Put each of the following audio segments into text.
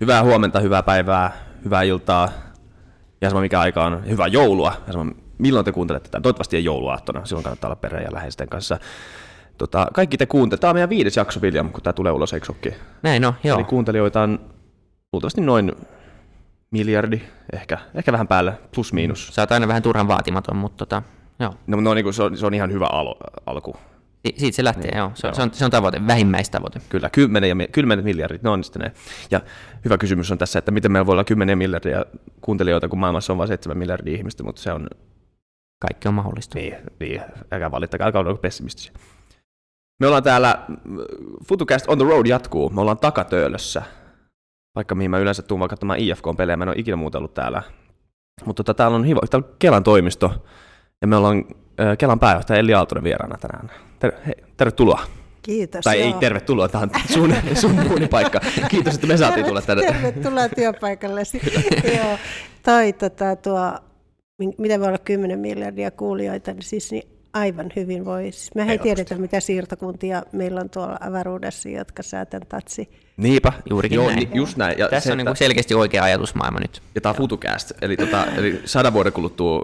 Hyvää huomenta, hyvää päivää, hyvää iltaa. Ja sama mikä aika on, hyvää joulua. Ja sama, milloin te kuuntelette tätä? Toivottavasti ei jouluaattona, silloin kannattaa olla perheen ja läheisten kanssa. Tota, kaikki te kuuntelette. Tämä on meidän viides jakso, William, kun tämä tulee ulos, eikö olekin? Näin on, joo. Eli kuuntelijoita on luultavasti noin miljardi, ehkä, ehkä vähän päälle, plus miinus. Sä oot aina vähän turhan vaatimaton, mutta tota, joo. No, no niin kuin se, on, se on ihan hyvä al- alku. Si- siitä se lähtee, Niin, joo. Se, joo. se, on, se on tavoite, vähimmäistavoite. Kyllä, kymmenen ja, mi- kymmenet miljardit, ne on sitten ne. Ja hyvä kysymys on tässä, että miten meillä voi olla kymmenen miljardia kuuntelijoita, kun maailmassa on vain seitsemän miljardia ihmistä, mutta se on Kaikki on mahdollista. Niin, niin. älkää valittakaa, älkää olla pessimistisiä. Me ollaan täällä, FutuCast on the road jatkuu, me ollaan takatöölössä, vaikka mihin mä yleensä tuun vaikka katsomaan IFK-pelejä, mä en ole ikinä muuta ollut täällä. Mutta tota, täällä on hiva, täällä on Kelan toimisto, ja me ollaan Kelan pääjohtaja Elli Aaltonen vieraana tänään. Ter- hei, tervetuloa. Kiitos. Tai ei joo. tervetuloa, tämä on sun, sun duunipaikka. Kiitos, että me saatiin tulla tänne. Tervetuloa työpaikalle. Joo, toi, tota, tuo, miten voi olla 10 miljardia kuulijoita, niin siis niin aivan hyvin voi. Siis mehän ei tiedetä, mitä siirtokuntia meillä on tuolla avaruudessa, jotka säätän tatsi. Niinpä, Juurikin Joo, näin. ni, just näin. Ja Tässä se, on että- niin selkeästi oikea ajatusmaailma nyt. Ja tämä on FutuCast, eli, tota, eli sadan vuoden kuluttua,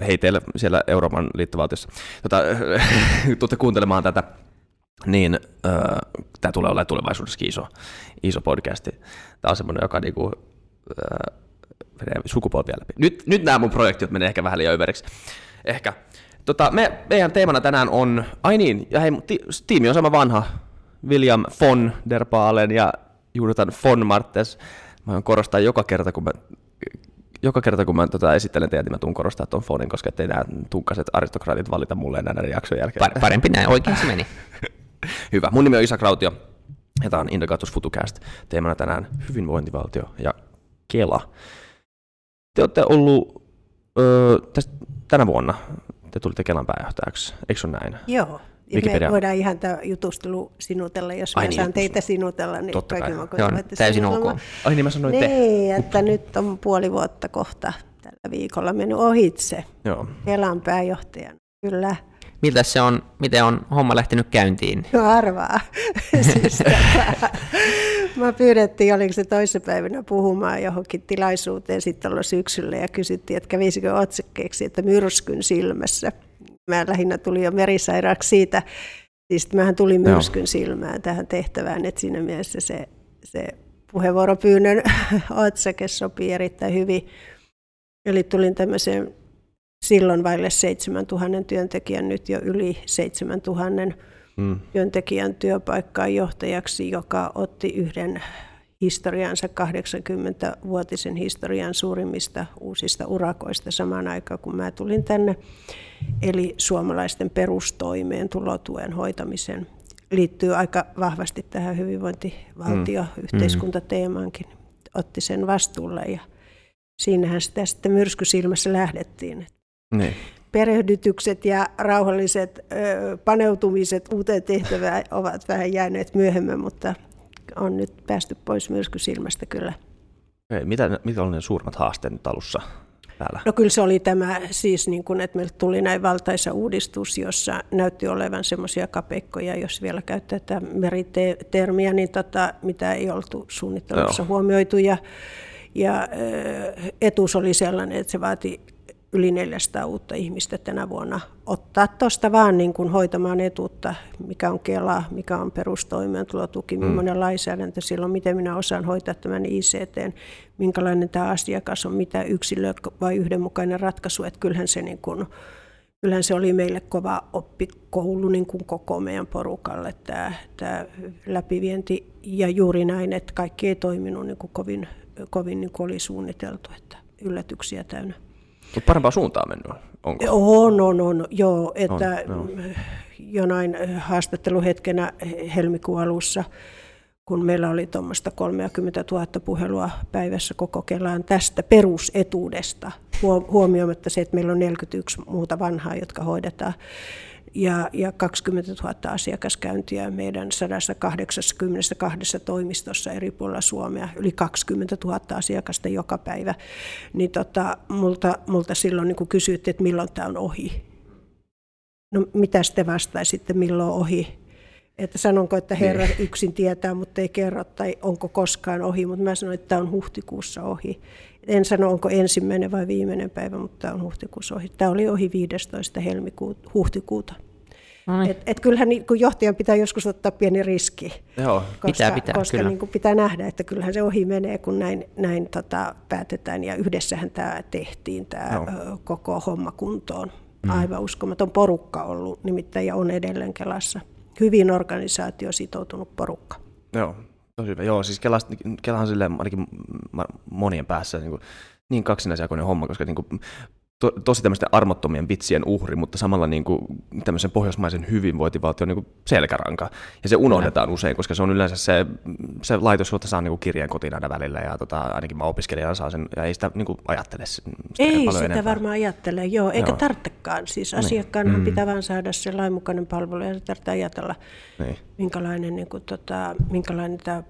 hei teille siellä Euroopan liittovaltiossa, tota, tuutte kuuntelemaan tätä, niin äh, tämä tulee olemaan tulevaisuudessakin iso, iso podcasti. Tämä on semmoinen, joka niinku, äh, menee sukupolvia läpi. Nyt, nyt nämä mun projektit menee ehkä vähän liian överiksi. Ehkä. Tota, me, meidän teemana tänään on, ai niin, ja hei, ti, tiimi on sama vanha, William von der Baalen ja Jonathan von Martes. Mä oon korostaa joka kerta, kun mä joka kerta kun mä tota, esittelen teitä, niin mä tuun korostaa tuon fonin, koska ettei nämä tunkaset aristokraatit valita mulle enää näiden jaksojen jälkeen. Par- parempi näin, oikein se meni. Hyvä. Mun nimi on Isak Rautio ja tämä on Indagatus Futucast. Teemana tänään hyvinvointivaltio ja Kela. Te olette ollut öö, tästä, tänä vuonna, te tulitte Kelan pääjohtajaksi, eikö se näin? Joo. Wikipedia. me voidaan ihan tämä jutustelu sinutella, jos Ai mä niin, saan teitä sinutella, niin Totta kai. kaikki on voitte täysin sinutella. ok. Ai niin mä sanoin te. Niin, että nyt on puoli vuotta kohta tällä viikolla mennyt ohitse Joo. Kelan pääjohtajan. Kyllä. Miltä se on, miten on homma lähtenyt käyntiin? No arvaa. siis, mä pyydettiin, oliko se toissapäivänä puhumaan johonkin tilaisuuteen sitten olla syksyllä ja kysyttiin, että kävisikö otsikkeeksi, että myrskyn silmässä. Mä lähinnä tulin jo merisairaaksi siitä, siis mähän tulin myrskyn silmään tähän tehtävään, että siinä mielessä se, se puheenvuoropyynnön otsake sopii erittäin hyvin. Eli tulin tämmöiseen silloin vaille 7000 työntekijän, nyt jo yli 7000 Mm. työntekijän työpaikkaan johtajaksi, joka otti yhden historiansa 80-vuotisen historian suurimmista uusista urakoista samaan aikaan, kun mä tulin tänne. Eli suomalaisten perustoimeen tulotuen hoitamisen liittyy aika vahvasti tähän hyvinvointivaltio-yhteiskuntateemaankin. Otti sen vastuulle ja siinähän sitä sitten myrskysilmässä lähdettiin Niin. Perehdytykset ja rauhalliset paneutumiset uuteen tehtävään ovat vähän jääneet myöhemmin, mutta on nyt päästy pois myrskysilmästä kyllä. Hei, mitä, mitä oli ne suurimmat haasteet nyt alussa täällä? No kyllä se oli tämä siis, niin kuin, että meille tuli näin valtaisa uudistus, jossa näytti olevan semmoisia kapeikkoja, jos vielä käyttää tätä meritermiä, niin tota, mitä ei oltu suunnittelussa Joo. huomioitu. Ja, ja etuus oli sellainen, että se vaati yli 400 uutta ihmistä tänä vuonna ottaa tuosta vaan niin kuin hoitamaan etuutta, mikä on Kela, mikä on perustoimeentulotuki, mm. millainen lainsäädäntö silloin, miten minä osaan hoitaa tämän ICT, minkälainen tämä asiakas on, mitä yksilö vai yhdenmukainen ratkaisu, että kyllähän se, niin kuin, kyllähän se oli meille kova oppikoulu niin kuin koko meidän porukalle tämä, tämä läpivienti ja juuri näin, että kaikki ei toiminut niin kuin kovin, kovin niin kuin oli suunniteltu, että yllätyksiä täynnä. Mutta parempaa suuntaan mennyt, onko? On, on, on, joo, että On, joo. jonain haastatteluhetkenä helmikuun alussa, kun meillä oli tuommoista 30 000 puhelua päivässä koko Kelaan tästä perusetuudesta, huomioimatta se, että meillä on 41 muuta vanhaa, jotka hoidetaan, ja, ja 20 000 asiakaskäyntiä meidän 182 toimistossa eri puolilla Suomea, yli 20 000 asiakasta joka päivä, niin tota, multa, multa silloin niin kysyitte, että milloin tämä on ohi. No mitä te vastaisitte, milloin ohi? Että sanonko, että Herra niin. yksin tietää, mutta ei kerro, tai onko koskaan ohi, mutta mä sanoin, että tämä on huhtikuussa ohi. En sano, onko ensimmäinen vai viimeinen päivä, mutta tämä on huhtikuussa ohi. Tämä oli ohi 15. Helmikuuta, huhtikuuta. No niin. et, et kyllähän niin, kun johtajan pitää joskus ottaa pieni riski, Joo. koska, pitää, pitää, koska niin kuin pitää nähdä, että kyllähän se ohi menee, kun näin, näin tota, päätetään. Ja yhdessähän tämä tehtiin, tämä no. koko homma kuntoon. Mm. Aivan uskomaton porukka ollut, nimittäin ja on edelleen Kelassa hyvin organisaatio sitoutunut porukka. Joo, tosi hyvä. Joo, siis Kela, Kelahan silleen ainakin monien päässä niin, kuin, niin kaksinaisjakoinen homma, koska niin kuin, to, tosi tämmöisten armottomien vitsien uhri, mutta samalla niin kuin, tämmöisen pohjoismaisen hyvinvointivaltion niin kuin selkäranka. Ja se unohdetaan usein, koska se on yleensä se, se laitos, jota saa niin kuin kirjeen kotiin aina välillä, ja tota, ainakin mä opiskelijana saa sen, ja ei sitä niin kuin ajattele sitä Ei sitä enempää. varmaan ajattele, joo, eikä joo. tarvitsekaan. Siis niin. asiakkaanhan mm. pitää vaan saada se lainmukainen palvelu, ja tarvitsee ajatella, niin. minkälainen, niin kuin, tota, minkälainen tämä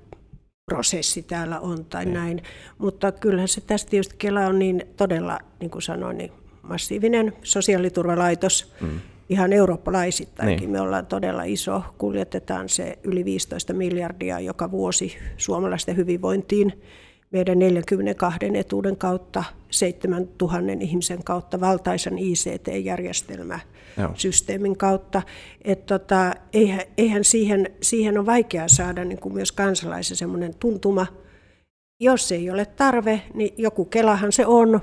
prosessi täällä on tai niin. näin. Mutta kyllähän se tästä just Kela on niin todella, niin kuin sanoin, niin massiivinen sosiaaliturvalaitos. Mm. Ihan eurooppalaisittainkin niin. me ollaan todella iso. Kuljetetaan se yli 15 miljardia joka vuosi suomalaisten hyvinvointiin meidän 42 etuuden kautta, 7000 ihmisen kautta, valtaisen ICT-järjestelmä systeemin kautta. Et tota, eihän, eihän siihen, siihen on vaikea saada niin kuin myös kansalaisen semmoinen tuntuma. Jos ei ole tarve, niin joku Kelahan se on.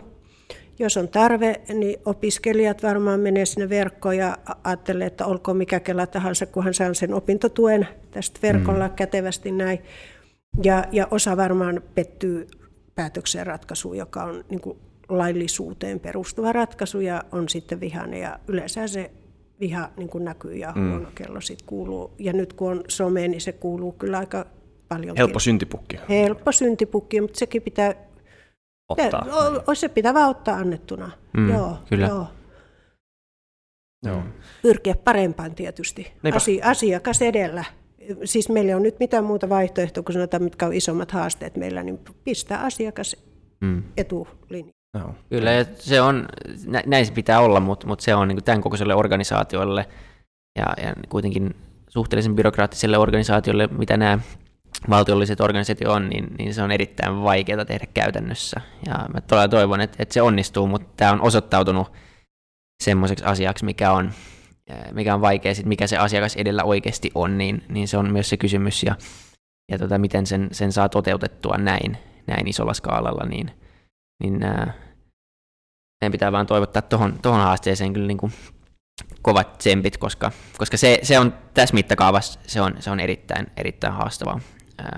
Jos on tarve, niin opiskelijat varmaan menee sinne verkkoon ja ajattelee, että olkoon mikä Kela tahansa, kun hän saa sen opintotuen tästä verkolla mm. kätevästi näin. Ja, ja osa varmaan pettyy päätökseen ratkaisuun, joka on niin kuin laillisuuteen perustuva ratkaisu ja on sitten vihane. Ja yleensä se viha niin kuin näkyy ja mm. huono kello sitten kuuluu. Ja nyt kun on some, niin se kuuluu kyllä aika paljon. Helppo syntipukki. Helppo syntipukki, mutta sekin pitää ottaa. Se, se pitää vaan ottaa annettuna. Mm, joo, kyllä. Joo. Joo. Pyrkiä parempaan tietysti. Asi, asiakas edellä siis meillä on nyt mitään muuta vaihtoehtoa kuin sanotaan, mitkä on isommat haasteet meillä, niin pistää asiakas mm. etulinja. No. Kyllä, se on, näin se pitää olla, mutta, mutta se on niin tämän kokoiselle organisaatioille ja, ja kuitenkin suhteellisen byrokraattiselle organisaatiolle, mitä nämä valtiolliset organisaatiot on, niin, niin se on erittäin vaikeaa tehdä käytännössä. Ja mä todella toivon, että, että se onnistuu, mutta tämä on osoittautunut semmoiseksi asiaksi, mikä on mikä on vaikea, sit mikä se asiakas edellä oikeasti on, niin, niin se on myös se kysymys, ja, ja tota, miten sen, sen saa toteutettua näin, näin isolla skaalalla, niin, niin ää, meidän pitää vaan toivottaa tuohon tohon haasteeseen kyllä niin kuin kovat tsempit, koska, koska se, se on tässä mittakaavassa se on, se on erittäin, erittäin haastavaa.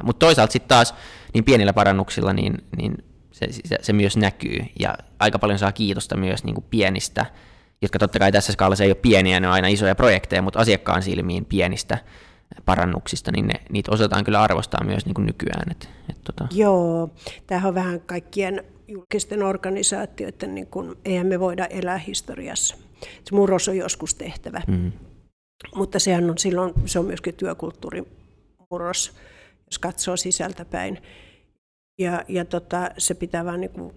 Mutta toisaalta sitten taas niin pienillä parannuksilla niin, niin se, se, se myös näkyy ja aika paljon saa kiitosta myös niin kuin pienistä jotka totta kai tässä skaalassa ei ole pieniä, ne on aina isoja projekteja, mutta asiakkaan silmiin pienistä parannuksista, niin ne, niitä osataan kyllä arvostaa myös niin kuin nykyään. Et, et tota. Joo, tämähän on vähän kaikkien julkisten organisaatioiden, niin kuin, eihän me voida elää historiassa. Se murros on joskus tehtävä, mm. mutta sehän on silloin, se on myöskin työkulttuurimurros, jos katsoo sisältäpäin. Ja, ja tota, se pitää vaan niin kuin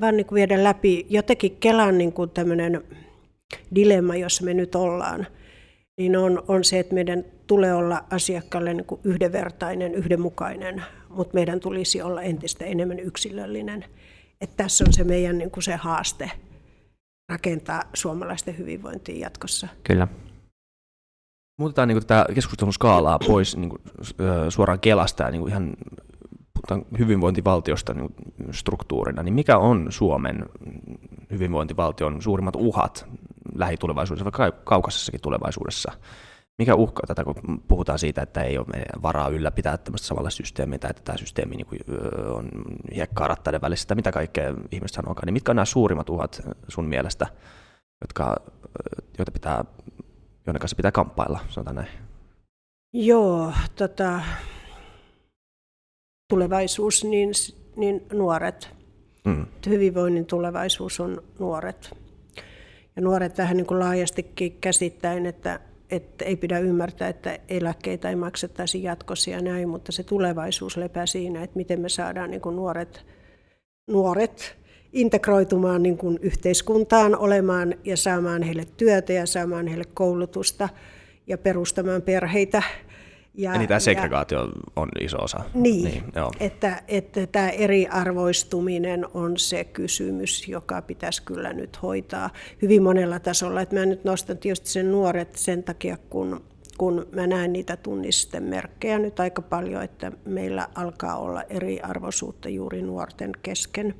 vaan niin kuin viedä läpi jotenkin Kelan niin kuin tämmöinen dilemma, jossa me nyt ollaan, niin on, on se, että meidän tulee olla asiakkaalle niin kuin yhdenvertainen, yhdenmukainen, mutta meidän tulisi olla entistä enemmän yksilöllinen. Että tässä on se meidän niin kuin se haaste rakentaa suomalaisten hyvinvointia jatkossa. Kyllä. Muutetaan niin tätä keskustelun skaalaa pois niin kuin, suoraan Kelasta ja niin kuin ihan puhutaan hyvinvointivaltiosta niin struktuurina, niin mikä on Suomen hyvinvointivaltion suurimmat uhat lähitulevaisuudessa, vaikka kaukaisessakin tulevaisuudessa? Mikä uhkaa tätä, kun puhutaan siitä, että ei ole varaa ylläpitää tämmöistä samalla systeemiä, tai että tämä systeemi niin on hiekkaa rattaiden välissä, mitä kaikkea ihmiset sanookaan, niin mitkä on nämä suurimmat uhat sun mielestä, jotka, joita pitää, joiden kanssa pitää kamppailla, sanotaan näin? Joo, tota, tulevaisuus, niin, niin nuoret. Mm. Hyvinvoinnin tulevaisuus on nuoret. Ja nuoret vähän niin kuin laajastikin käsittäen, että, että ei pidä ymmärtää, että eläkkeitä ei maksettaisi jatkossa ja näin, mutta se tulevaisuus lepää siinä, että miten me saadaan niin kuin nuoret, nuoret integroitumaan niin kuin yhteiskuntaan, olemaan ja saamaan heille työtä ja saamaan heille koulutusta ja perustamaan perheitä ja, Eli tämä segregaatio ja, on iso osa. Niin, niin joo. Että, että tämä eriarvoistuminen on se kysymys, joka pitäisi kyllä nyt hoitaa hyvin monella tasolla. Että mä nyt nostan tietysti sen nuoret sen takia, kun, kun mä näen niitä tunnistemerkkejä nyt aika paljon, että meillä alkaa olla eriarvoisuutta juuri nuorten kesken.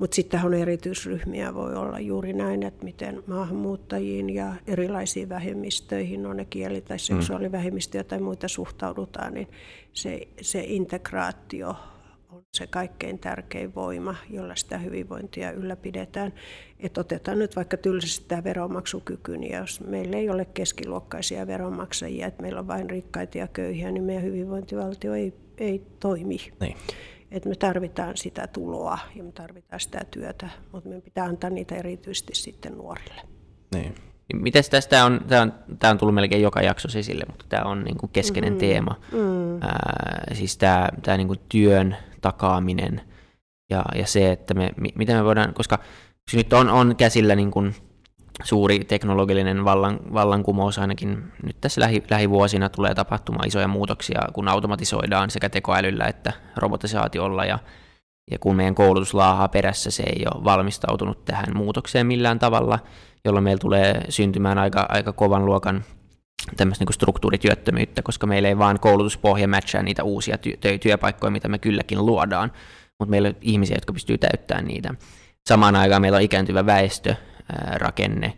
Mutta sitten on erityisryhmiä, voi olla juuri näin, että miten maahanmuuttajiin ja erilaisiin vähemmistöihin, on ne kieli- tai mm. seksuaalivähemmistöjä tai muita suhtaudutaan, niin se, se integraatio on se kaikkein tärkein voima, jolla sitä hyvinvointia ylläpidetään. Että otetaan nyt vaikka tylsästi tämä veronmaksukyky, niin jos meillä ei ole keskiluokkaisia veronmaksajia, että meillä on vain rikkaita ja köyhiä, niin meidän hyvinvointivaltio ei, ei toimi. Niin että me tarvitaan sitä tuloa ja me tarvitaan sitä työtä, mutta meidän pitää antaa niitä erityisesti sitten nuorille. Niin. Miten tästä on, tämä on, tämä on tullut melkein joka jakso esille, mutta tämä on niin kuin keskeinen mm, teema. Mm. Ää, siis tämä, tämä niin kuin työn takaaminen ja, ja se, että me, miten me voidaan, koska nyt on, on käsillä niin kuin suuri teknologinen vallan, vallankumous ainakin nyt tässä lähi, lähivuosina tulee tapahtumaan isoja muutoksia, kun automatisoidaan sekä tekoälyllä että robotisaatiolla ja, ja kun meidän koulutus laahaa perässä, se ei ole valmistautunut tähän muutokseen millään tavalla, jolloin meillä tulee syntymään aika, aika kovan luokan tämmöistä niin struktuurityöttömyyttä, koska meillä ei vaan koulutuspohja matchaa niitä uusia ty- työpaikkoja, mitä me kylläkin luodaan, mutta meillä on ihmisiä, jotka pystyy täyttämään niitä. Samaan aikaan meillä on ikääntyvä väestö, rakenne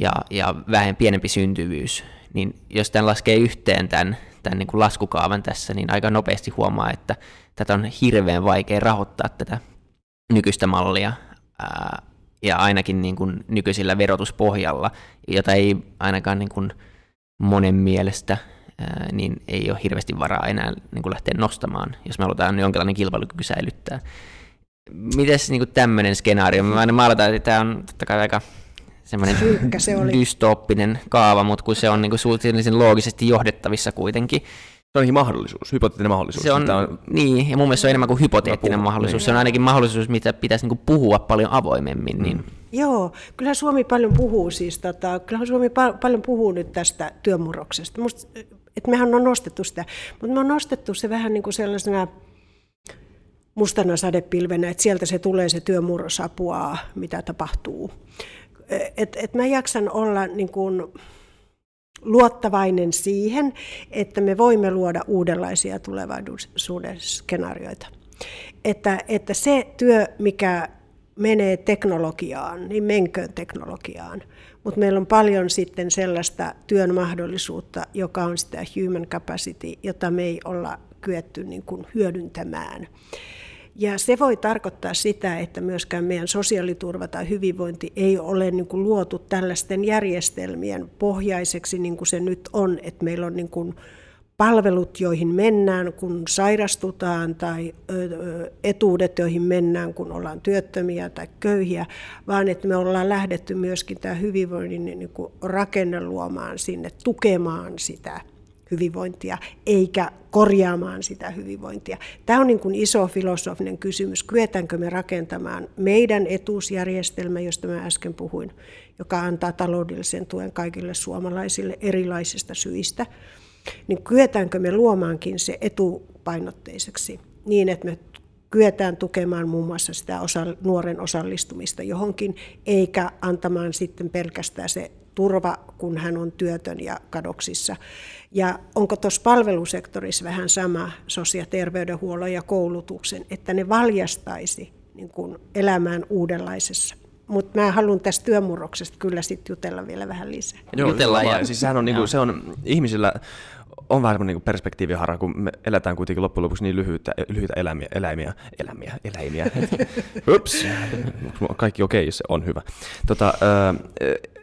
ja, ja vähän pienempi syntyvyys, niin jos tämän laskee yhteen tämän, tämän niin kuin laskukaavan tässä, niin aika nopeasti huomaa, että tätä on hirveän vaikea rahoittaa tätä nykyistä mallia, ja ainakin niin kuin nykyisellä verotuspohjalla, jota ei ainakaan niin kuin monen mielestä niin ei ole hirveästi varaa enää niin kuin lähteä nostamaan, jos me halutaan jonkinlainen kilpailukyky säilyttää mites niinku tämmöinen skenaario? Mä aina maalataan, että tämä on totta kai aika semmoinen se oli. dystoppinen kaava, mutta kun se on niinku suhteellisen loogisesti johdettavissa kuitenkin. Se on mahdollisuus, hypoteettinen mahdollisuus. Se on, on, niin, ja mun mielestä se on enemmän kuin hypoteettinen puhun, mahdollisuus. Niin. Se on ainakin mahdollisuus, mitä pitäisi niinku puhua paljon avoimemmin. Mm. Niin. Joo, kyllä Suomi paljon puhuu siis, tota, kyllä Suomi pa- paljon puhuu nyt tästä työmurroksesta. Musta, että mehän on nostettu sitä, mutta me on nostettu se vähän niin kuin sellaisena mustana sadepilvenä, että sieltä se tulee se työmurrosapua, mitä tapahtuu. Et, et mä jaksan olla niin kuin luottavainen siihen, että me voimme luoda uudenlaisia tulevaisuuden skenaarioita. Että, että se työ, mikä menee teknologiaan, niin menköön teknologiaan. Mutta meillä on paljon sitten sellaista työn mahdollisuutta, joka on sitä human capacity, jota me ei olla kyetty niin kuin hyödyntämään. Ja se voi tarkoittaa sitä, että myöskään meidän sosiaaliturva tai hyvinvointi ei ole niin kuin luotu tällaisten järjestelmien pohjaiseksi, niin kuin se nyt on, että meillä on niin kuin palvelut, joihin mennään, kun sairastutaan, tai etuudet, joihin mennään, kun ollaan työttömiä tai köyhiä, vaan että me ollaan lähdetty myöskin tämä hyvinvoinnin niin kuin rakenne luomaan sinne, tukemaan sitä hyvinvointia, eikä korjaamaan sitä hyvinvointia. Tämä on niin kuin iso filosofinen kysymys. Kyetäänkö me rakentamaan meidän etuusjärjestelmä, josta mä äsken puhuin, joka antaa taloudellisen tuen kaikille suomalaisille erilaisista syistä, niin kyetäänkö me luomaankin se etupainotteiseksi niin, että me kyetään tukemaan muun muassa sitä osa, nuoren osallistumista johonkin, eikä antamaan sitten pelkästään se turva, kun hän on työtön ja kadoksissa. Ja onko tuossa palvelusektorissa vähän sama sosiaali- ja terveydenhuollon ja koulutuksen, että ne valjastaisi niin kuin elämään uudenlaisessa mutta mä haluan tästä työmurroksesta kyllä sitten jutella vielä vähän lisää. Joo, Jutellaan. Ja... Siis sehän on, niinku, se on ihmisillä on vähän semmoinen niin perspektiivihara, kun me eletään kuitenkin loppujen lopuksi niin lyhyitä, lyhyitä eläimiä, eläimiä, eläimiä, eläimiä. Ups, kaikki okei, okay, se on hyvä. Tota,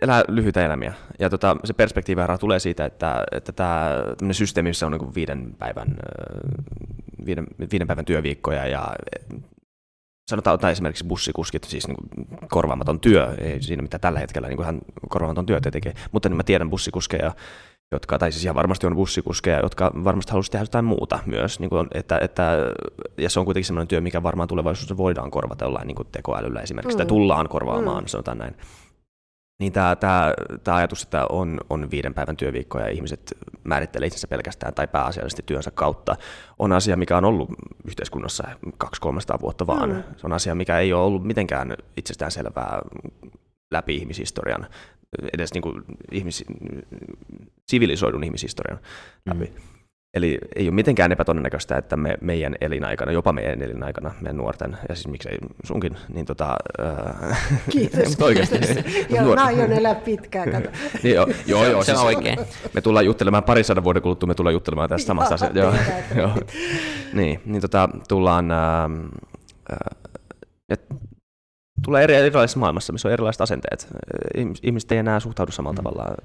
elää lyhyitä elämiä. Ja tota, se perspektiivihara tulee siitä, että, että tämä systeemi, missä on niin viiden päivän viiden, viiden päivän työviikkoja ja sanotaan ottaa esimerkiksi bussikuskit, siis niin kuin korvaamaton työ, ei siinä mitä tällä hetkellä niin kuin hän korvaamaton työtä tekee, mutta niin mä tiedän bussikuskeja, jotka, tai siis ihan varmasti on bussikuskeja, jotka varmasti haluaisivat tehdä jotain muuta myös, niin kuin, että, että, ja se on kuitenkin sellainen työ, mikä varmaan tulevaisuudessa voidaan korvata jollain niin kuin tekoälyllä esimerkiksi, mm. tai tullaan korvaamaan, mm. sanotaan näin. Niin tämä, tämä, tämä ajatus, että on, on viiden päivän työviikko ja ihmiset määrittelee itsensä pelkästään tai pääasiallisesti työnsä kautta, on asia, mikä on ollut yhteiskunnassa 200-300 vuotta vaan. Mm. Se on asia, mikä ei ole ollut mitenkään itsestään selvää läpi ihmishistorian, edes niin kuin ihmis, sivilisoidun ihmishistorian läpi. Mm. Eli ei ole mitenkään epätodennäköistä, että me meidän elinaikana, jopa meidän elinaikana, meidän nuorten, ja siis miksei sunkin, niin tota... Äh, Kiitos. oikeasti. joo, mä aion elää pitkään, kato. niin, joo, joo, joo, se on siis, oikein. Me tullaan juttelemaan parisadan vuoden kuluttua, me tullaan juttelemaan tästä samasta asiasta. Joo, joo. niin, niin tota, tullaan... Äh, äh, tulee eri, erilaisessa maailmassa, missä on erilaiset asenteet. Ihmiset ei enää suhtaudu samalla mm. tavalla.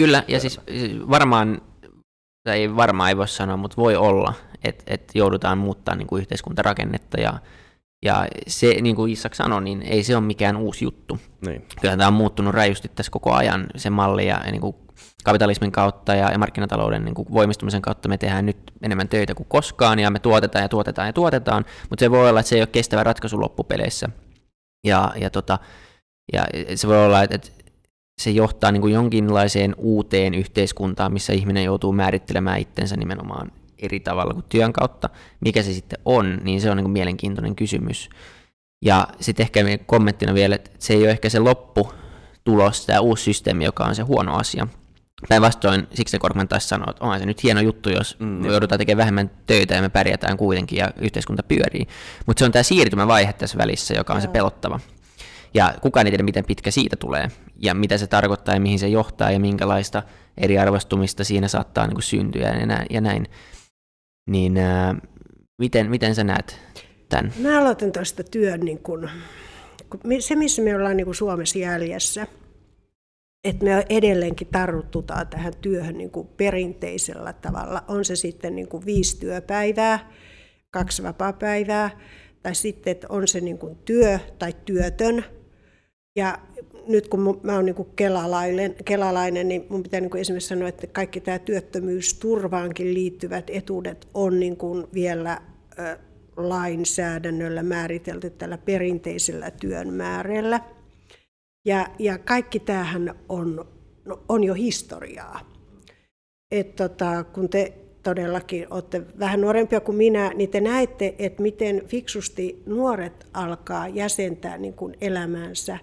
Kyllä, ja siis varmaan tai ei varmaan ei voi sanoa, mutta voi olla, että, että joudutaan muuttaa niin kuin yhteiskuntarakennetta ja, ja se, niin kuin Isak sanoi, niin ei se ole mikään uusi juttu. Niin. Kyllä tämä on muuttunut rajusti tässä koko ajan, se malli ja, ja niin kuin kapitalismin kautta ja, ja markkinatalouden niin kuin voimistumisen kautta me tehdään nyt enemmän töitä kuin koskaan ja me tuotetaan ja tuotetaan ja tuotetaan, mutta se voi olla, että se ei ole kestävä ratkaisu loppupeleissä. Ja, ja, tota, ja se voi olla, että, että se johtaa niin kuin jonkinlaiseen uuteen yhteiskuntaan, missä ihminen joutuu määrittelemään itsensä nimenomaan eri tavalla kuin työn kautta. Mikä se sitten on, niin se on niin kuin mielenkiintoinen kysymys. Ja sitten ehkä kommenttina vielä, että se ei ole ehkä se lopputulos, tämä uusi systeemi, joka on se huono asia. Päinvastoin siksi Korkman taisi sanoa, että onhan se nyt hieno juttu, jos mm, me joudutaan tekemään vähemmän töitä ja me pärjätään kuitenkin ja yhteiskunta pyörii. Mutta se on tämä siirtymävaihe tässä välissä, joka on se pelottava. Ja kukaan ei tiedä, miten pitkä siitä tulee, ja mitä se tarkoittaa, ja mihin se johtaa, ja minkälaista eriarvostumista siinä saattaa niin kuin syntyä, ja näin. Ja näin. Niin äh, miten, miten sä näet tämän? Mä aloitan tuosta työn, niin kun, se missä me ollaan niin kuin Suomessa jäljessä, että me edelleenkin tartutaan tähän työhön niin kuin perinteisellä tavalla. On se sitten niin kuin viisi työpäivää, kaksi vapaa-päivää, tai sitten, että on se niin kuin työ tai työtön, ja nyt kun mä oon niin kelalainen, kelalainen, niin mun pitää niin esimerkiksi sanoa, että kaikki tämä työttömyysturvaankin liittyvät etuudet on niin vielä lainsäädännöllä määritelty tällä perinteisellä työn määrällä. Ja, ja kaikki tämähän on, no, on jo historiaa. Et tota, kun te todellakin olette vähän nuorempia kuin minä, niin te näette, että miten fiksusti nuoret alkaa jäsentää niin kuin elämänsä.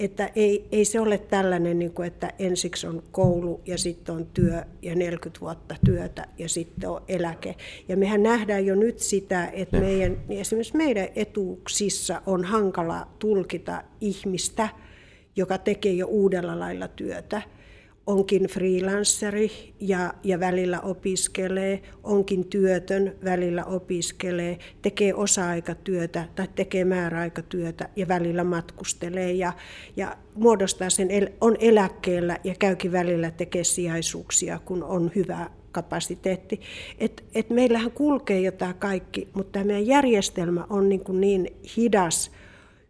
Että ei, ei se ole tällainen, niin kuin, että ensiksi on koulu ja sitten on työ ja 40 vuotta työtä ja sitten on eläke. Ja mehän nähdään jo nyt sitä, että meidän, niin esimerkiksi meidän etuuksissa on hankala tulkita ihmistä, joka tekee jo uudella lailla työtä onkin freelanceri ja, ja välillä opiskelee, onkin työtön, välillä opiskelee, tekee osa-aikatyötä tai tekee määräaikatyötä ja välillä matkustelee ja, ja muodostaa sen, on eläkkeellä ja käykin välillä tekee sijaisuuksia, kun on hyvä kapasiteetti. Et, et meillähän kulkee jo tämä kaikki, mutta tämä meidän järjestelmä on niin, kuin niin hidas,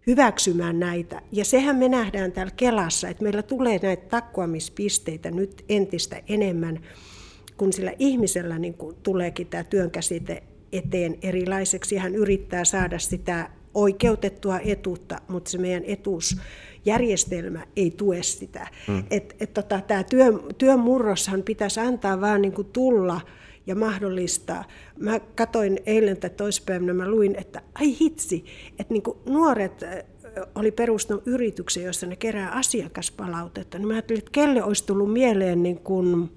hyväksymään näitä. Ja sehän me nähdään täällä Kelassa, että meillä tulee näitä takkuamispisteitä nyt entistä enemmän, kun sillä ihmisellä niin kuin tuleekin tämä työnkäsite eteen erilaiseksi. Hän yrittää saada sitä oikeutettua etuutta, mutta se meidän etuusjärjestelmä ei tue sitä. Mm. Et, et tota, tämä työn, työn murroshan pitäisi antaa vaan niin kuin tulla ja mahdollistaa. Mä katoin eilen tai toispäivänä, mä luin, että ai hitsi, että niin nuoret oli perustanut yrityksen, jossa ne kerää asiakaspalautetta. Niin mä ajattelin, että kelle olisi tullut mieleen niin kuin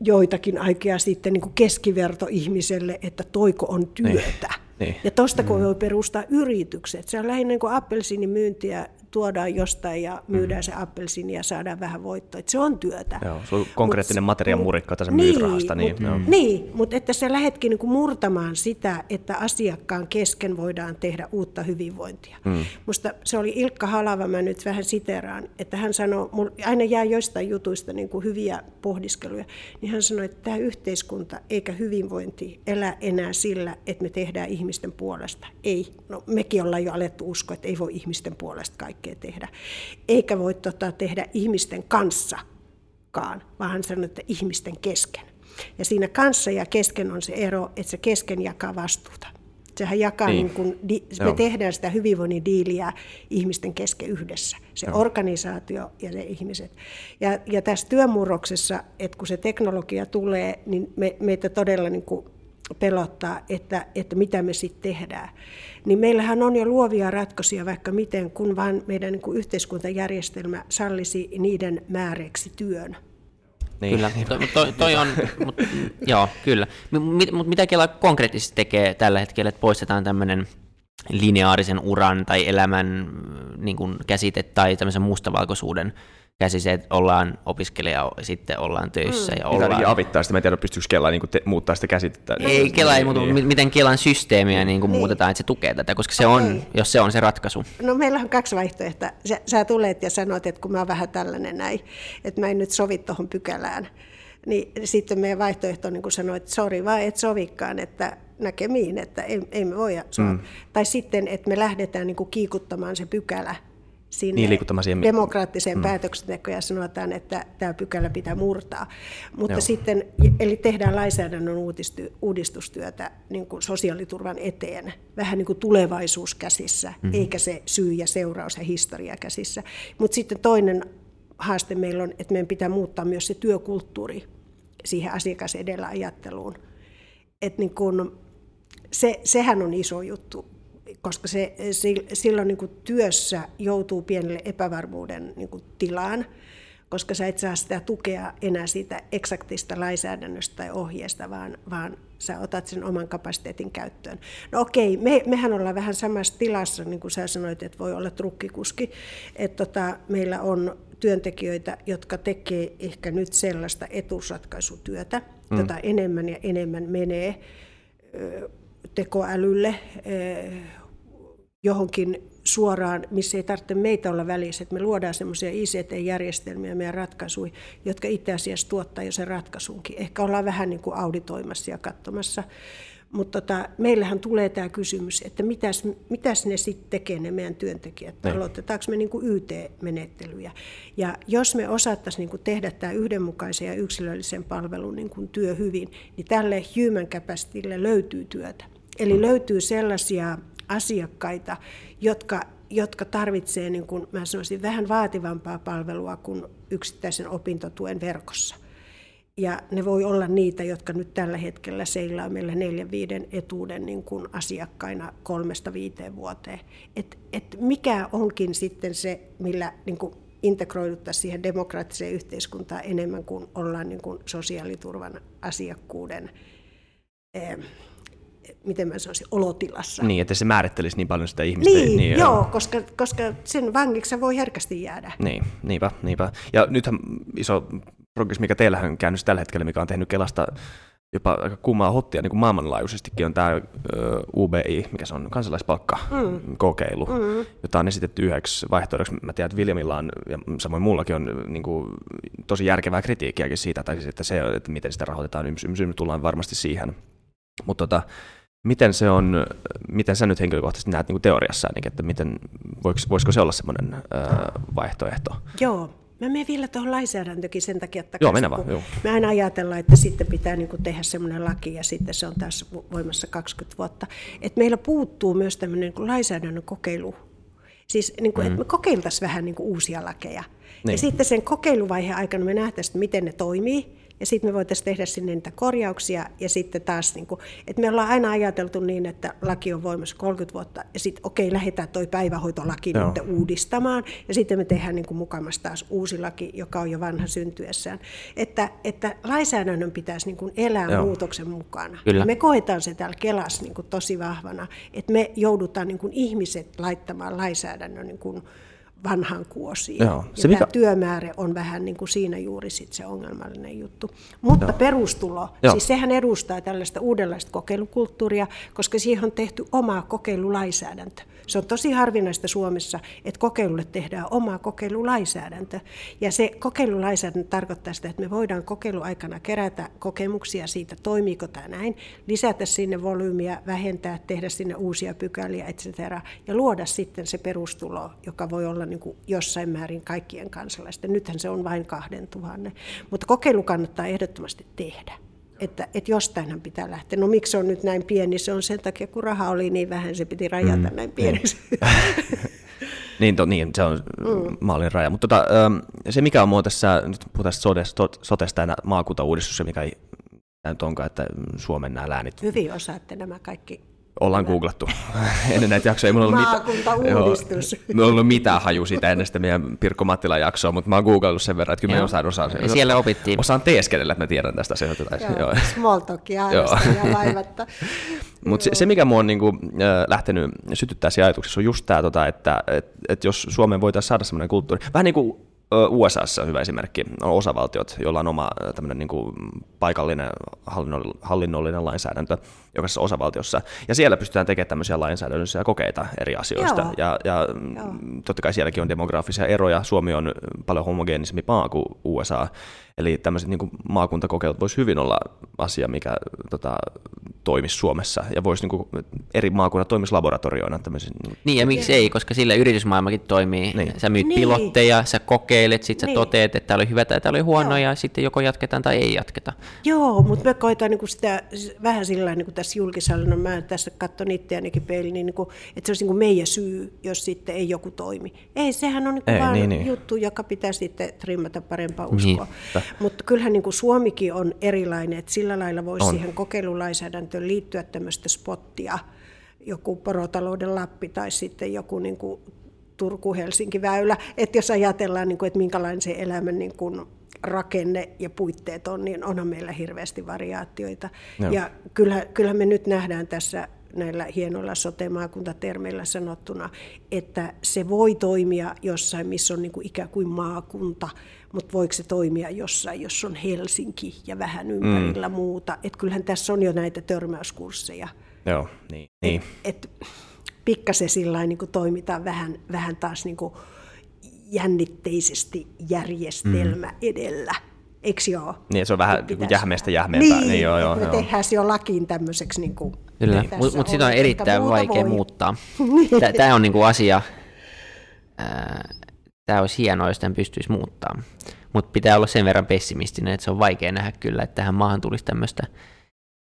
joitakin aikaa sitten niin kuin keskivertoihmiselle, että toiko on työtä. Niin. Niin. Ja tuosta kun mm. voi perustaa yritykset, se on lähinnä niin kuin appelsiinimyyntiä tuodaan jostain ja myydään mm. se appelsiini ja saadaan vähän voittoa. Se on työtä. Joo, se on konkreettinen mut, materiaan murikka, että sä niin, myyt rahasta. Niin, mut, mm. niin mutta että sä lähdetkin niinku murtamaan sitä, että asiakkaan kesken voidaan tehdä uutta hyvinvointia. Mm. Musta se oli Ilkka Halava, mä nyt vähän siteraan, että hän sanoi, aina jää joistain jutuista niin kuin hyviä pohdiskeluja, niin hän sanoi, että tämä yhteiskunta eikä hyvinvointi elä enää sillä, että me tehdään ihmisten puolesta. Ei, no mekin ollaan jo alettu uskoa, että ei voi ihmisten puolesta kaikkea tehdä. Eikä voi tota, tehdä ihmisten kanssakaan, vaan hän sanoi, että ihmisten kesken. Ja siinä kanssa ja kesken on se ero, että se kesken jakaa vastuuta. Sehän jakaa, niin. Niin kun, me tehdään sitä hyvinvoinnin diiliä ihmisten kesken yhdessä. Se Joo. organisaatio ja ne ihmiset. Ja, ja tässä työmurroksessa, että kun se teknologia tulee, niin me, meitä todella niin kuin pelottaa, että, että mitä me sitten tehdään. Niin meillähän on jo luovia ratkaisuja vaikka miten, kun vaan meidän niin kuin yhteiskuntajärjestelmä sallisi niiden määreeksi työn. Niin. Kyllä, to, toi, toi on, mut, joo, kyllä. Mutta mut mitä Kela konkreettisesti tekee tällä hetkellä, että poistetaan tämmöinen lineaarisen uran tai elämän niin kuin käsite tai tämmöisen mustavalkoisuuden käsi se, että ollaan opiskelija, sitten ollaan töissä. Mm. Ja ollaan... Niin avittaa sitä, mä en tiedä, pystyykö Kela niin te, muuttaa sitä käsitettä. Ei, Kela ei muutu, niin. miten Kelan systeemiä niin kuin niin. muutetaan, että se tukee tätä, koska se okay. on, jos se on se ratkaisu. No meillä on kaksi vaihtoehtoa. Sä, sä tulet ja sanot, että kun mä oon vähän tällainen näin, että mä en nyt sovi tuohon pykälään, niin sitten meidän vaihtoehto on niin kuin sanoa, että sori vaan et sovikaan, että näkemiin, että ei, ei me voida mm. Tai sitten, että me lähdetään niin kuin kiikuttamaan se pykälä sinne niin, demokraattiseen mm. päätöksentekoon ja sanotaan, että tämä pykälä pitää murtaa. Mutta Joo. sitten, eli tehdään lainsäädännön uudistustyötä niin kuin sosiaaliturvan eteen, vähän niin kuin tulevaisuus käsissä, mm. eikä se syy ja seuraus ja historia käsissä. Mutta sitten toinen haaste meillä on, että meidän pitää muuttaa myös se työkulttuuri siihen asiakas edellä ajatteluun. Et niin kun, se, sehän on iso juttu koska se, silloin niin kuin työssä joutuu pienelle epävarmuuden niin kuin tilaan, koska sä et saa sitä tukea enää siitä eksaktista lainsäädännöstä tai ohjeesta, vaan, vaan sä otat sen oman kapasiteetin käyttöön. No okei, me, mehän ollaan vähän samassa tilassa, niin kuin sä sanoit, että voi olla trukkikuski, että tota, meillä on työntekijöitä, jotka tekee ehkä nyt sellaista etusratkaisutyötä, mm. jota enemmän ja enemmän menee tekoälylle, johonkin suoraan, missä ei tarvitse meitä olla välissä, että me luodaan semmoisia ICT-järjestelmiä meidän ratkaisuja, jotka itse asiassa tuottaa jo sen ratkaisunkin. Ehkä ollaan vähän niin kuin auditoimassa ja katsomassa. Mutta tota, meillähän tulee tämä kysymys, että mitäs, mitäs ne sitten tekee ne meidän työntekijät? Ne. Niin. Aloitetaanko me niin kuin YT-menettelyjä? Ja jos me osattaisiin niin kuin tehdä tämä yhdenmukaisen ja yksilöllisen palvelun niin kuin työ hyvin, niin tälle human capacitylle löytyy työtä. Eli mm. löytyy sellaisia asiakkaita, jotka, jotka tarvitsee niin kuin, mä sanoisin, vähän vaativampaa palvelua kuin yksittäisen opintotuen verkossa. Ja ne voi olla niitä, jotka nyt tällä hetkellä seilaa meillä neljän viiden etuuden niin kuin asiakkaina kolmesta viiteen vuoteen. Et, et mikä onkin sitten se, millä niin kuin integroiduttaisiin siihen demokraattiseen yhteiskuntaan enemmän kuin ollaan niin kuin sosiaaliturvan asiakkuuden eh, miten mä sanoisin, olotilassa. Niin, että se määrittelisi niin paljon sitä ihmistä. Niin, niin joo, koska, koska sen vangiksi voi herkästi jäädä. Niin, niinpä, niinpä. Ja nythän iso progressi, mikä teillä on käynnissä tällä hetkellä, mikä on tehnyt Kelasta jopa aika kummaa hottia niin kuin maailmanlaajuisestikin on tämä UBI, mikä se on, kansalaispalkka-kokeilu, mm. mm. jota on esitetty yhdeksi vaihtoehdoksi. Mä tiedän, että Williamilla on, ja samoin mullakin on niin kuin, tosi järkevää kritiikkiäkin siitä, tai siis, että se, että miten sitä rahoitetaan, niin tullaan varmasti siihen. Mutta tota, miten se on, miten sä nyt henkilökohtaisesti näet niin teoriassa, niin että miten, voiko, voisiko se olla semmoinen vaihtoehto? Joo, Mä menen vielä tuohon lainsäädäntökin sen takia, että joo, mennä vaan, joo. me aina ajatellaan, että sitten pitää niin kuin tehdä semmoinen laki ja sitten se on tässä voimassa 20 vuotta. Et meillä puuttuu myös tämmöinen niin lainsäädännön kokeilu. Siis niin kuin, mm. että me kokeiltaisiin vähän niin kuin uusia lakeja. Niin. Ja sitten sen kokeiluvaiheen aikana me nähtäisiin, miten ne toimii ja sitten me voitaisiin tehdä sinne niitä korjauksia ja sitten taas, niin kuin, että me ollaan aina ajateltu niin, että laki on voimassa 30 vuotta ja sitten okei, lähdetään toi päivähoitolaki Joo. nyt uudistamaan ja sitten me tehdään niin kuin mukamassa taas uusi laki, joka on jo vanha syntyessään. Että, että lainsäädännön pitäisi niin kuin elää Joo. muutoksen mukana. Kyllä. Me koetaan se täällä Kelassa niin kuin tosi vahvana, että me joudutaan niin kuin ihmiset laittamaan lainsäädännön niin kuin vanhan kuosiin. Joo. Ja Se mikä... mikä- työmäärä on vähän niin kuin siinä juuri sit se ongelmallinen juttu. Mutta Joo. perustulo, Joo. siis sehän edustaa tällaista uudenlaista kokeilukulttuuria, koska siihen on tehty oma kokeilulainsäädäntö. Se on tosi harvinaista Suomessa, että kokeilulle tehdään oma kokeilulainsäädäntö. Ja se kokeilulainsäädäntö tarkoittaa sitä, että me voidaan kokeiluaikana kerätä kokemuksia siitä, toimiiko tämä näin, lisätä sinne volyymiä, vähentää, tehdä sinne uusia pykäliä, etc. Ja luoda sitten se perustulo, joka voi olla niin kuin jossain määrin kaikkien kansalaisten. Nythän se on vain kahden tuhannen. Mutta kokeilu kannattaa ehdottomasti tehdä. Että, että jostainhan pitää lähteä. No miksi se on nyt näin pieni? Se on sen takia, kun raha oli niin vähän, se piti rajata mm, näin pieneksi. Niin, to, niin se on mm. maalin raja. Mutta tota, ähm, se mikä on mua tässä, nyt puhutaan tästä sotesta, ja maakuntauudistus, se mikä ei tämä nyt onkaan, että Suomen nämä läänit Hyvin osaatte nämä kaikki. Ollaan googlattu ennen näitä jaksoja. Ei mulla ollut Maakuntauudistus. Joo, ollut mitään haju siitä ennen sitä meidän Pirkko Mattilan jaksoa, mutta mä oon googlannut sen verran, että kyllä mä Joo. osaan, osaan, Ja siellä opittiin. osaan teeskennellä, että mä tiedän tästä asioista. Joo, Joo. small talkia ja vaivatta. Mutta se, se, mikä mua on niinku, äh, lähtenyt sytyttää siinä ajatuksessa, on just tämä, tota, että et, et jos Suomeen voitaisiin saada semmoinen kulttuuri, vähän niin kuin USAssa on hyvä esimerkki, on osavaltiot, joilla on oma tämmöinen niinku paikallinen hallinnollinen, hallinnollinen lainsäädäntö jokaisessa osavaltiossa, ja siellä pystytään tekemään tämmöisiä lainsäädännöllisiä kokeita eri asioista, Joo. ja, ja Joo. totta kai sielläkin on demografisia eroja, Suomi on paljon homogeenisempi maa kuin USA, eli tämmöiset niin maakuntakokeilut voisi hyvin olla asia, mikä tota, toimisi Suomessa, ja voisi niin kuin, eri maakunnat toimisi laboratorioina tämmöisiin niin Niin ja miksi ei, koska sillä yritysmaailmakin toimii. Niin. Sä myyt Niin. pilotteja, sä kokeilet, sit sä Niin. toteet, että tämä oli hyvä tai tämä oli huono Joo. ja sitten joko jatketaan tai ei jatketa. Joo, mutta me koetaan niin sitä vähän sillä niin kuin tässä julkishallinnon, mä tässä katson itseänikin peiliin, niin kuin, että se olisi niin kuin meidän syy, jos sitten ei joku toimi. Ei, sehän on niin kuin Ei, vaan niin, niin. juttu, joka pitää sitten trimmata parempaa uskoa. Niin. Mutta kyllähän niin kuin Suomikin on erilainen, että sillä lailla voisi On. siihen kokeilulainsäädäntöön liittyä tämmöistä spottia, joku porotalouden Lappi tai sitten joku niin kuin Turku-Helsinki-väylä, että jos ajatellaan, niin kuin, että minkälainen se elämän niin kuin rakenne ja puitteet on, niin onhan meillä hirveästi variaatioita. Joo. Ja kyllä, kyllä me nyt nähdään tässä näillä hienoilla sote-maakuntatermeillä sanottuna, että se voi toimia jossain, missä on niin kuin ikään kuin maakunta, mutta voiko se toimia jossain, jos on Helsinki ja vähän ympärillä mm. muuta. Että kyllähän tässä on jo näitä törmäyskursseja. Joo, niin. niin. Et pikkasen sillä niin toimitaan vähän, vähän taas niin kuin jännitteisesti järjestelmä mm. edellä. Eikö joo? Niin, se on vähän Pitäisi- niin jähmeestä jähmeempää. Niin, Niin, joo, joo, me joo. tehdään se jo lakiin tämmöiseksi niin kuin Kyllä, mutta mut sitä on erittäin vaikea voi. muuttaa. Tämä on niinku asia, tämä olisi hienoa, jos tämän pystyisi muuttaa. Mutta pitää olla sen verran pessimistinen, että se on vaikea nähdä kyllä, että tähän maahan tulisi tämmöistä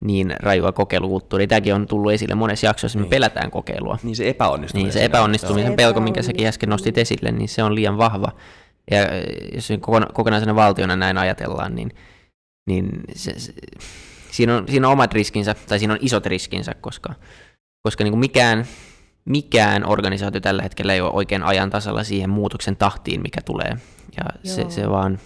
niin rajua kokeilukulttuuria. Tämäkin on tullut esille monessa jaksossa, me Niin. pelätään kokeilua. Niin se epäonnistuminen. Niin se epäonnistumisen Se pelko, minkä säkin äsken nostit esille, niin se on liian vahva. Ja äh, jos se kokona- kokonaisena valtiona näin ajatellaan, niin, niin se, se, siinä, on, siinä on omat riskinsä, tai siinä on isot riskinsä, koska, koska niin kuin mikään, mikään organisaatio tällä hetkellä ei ole oikein ajan tasalla siihen muutoksen tahtiin, mikä tulee. Ja se, se vaan,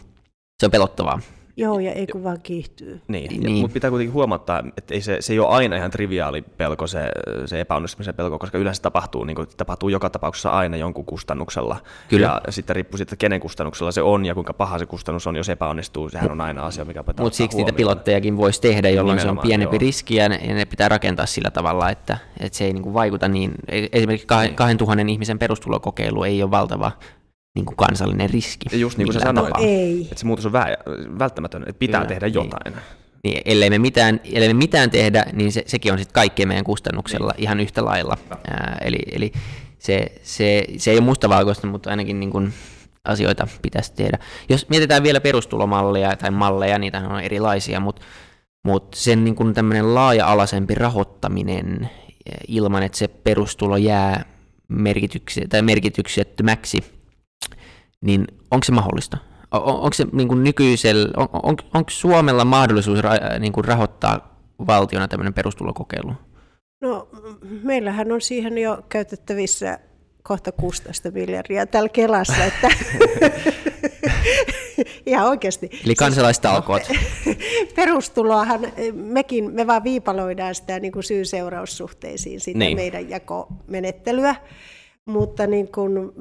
se on pelottavaa. Joo, ja ei kun vaan kiihtyy. Niin, Niin. niin. mutta pitää kuitenkin huomattaa, että ei se, se ei ole aina ihan triviaali pelko, se, se epäonnistumisen pelko, koska yleensä tapahtuu, niin kuin, tapahtuu joka tapauksessa aina jonkun kustannuksella. Kyllä. Ja sitten riippuu siitä, että kenen kustannuksella se on ja kuinka paha se kustannus on, jos epäonnistuu. Sehän on aina asia, mikä pitää Mutta siksi niitä huomioon. pilottejakin voisi tehdä, jolloin se on Nimenomaan, pienempi joo. riski ja ne, ja ne pitää rakentaa sillä tavalla, että, että se ei niinku vaikuta niin. e- Esimerkiksi kah- 2000 ihmisen perustulokokeilu ei ole valtava niinku kansallinen riski. Ja just niin kuin sä sanoit. Ei. Että se muutos on vä- välttämätön, että pitää Kyllä, tehdä niin. jotain. Niin, ellei, me mitään, ellei me mitään tehdä, niin se, sekin on sitten kaikkien meidän kustannuksella niin. ihan yhtä lailla. Ää, eli eli se, se, se ei ole mustavalkoista, mutta ainakin niin kuin asioita pitäisi tehdä. Jos mietitään vielä perustulomalleja tai malleja, niitä on erilaisia, mutta mutta sen niin kuin tämmöinen laaja-alaisempi rahoittaminen ilman, että se perustulo jää merkityksi, tai merkityksettömäksi, niin onko se mahdollista? On- onko se niin kuin nykyisellä, on, on, onko Suomella mahdollisuus ra, niin kuin rahoittaa valtiona tämmöinen perustulokokeilu? No, meillähän on siihen jo käytettävissä kohta 16 miljardia täällä Kelassa, että ihan oikeasti. Eli kansalaistalkoot. Perustuloahan mekin, me vaan viipaloidaan sitä niin kuin syy-seuraussuhteisiin, sitä niin. meidän jakomenettelyä. Mutta niin kun,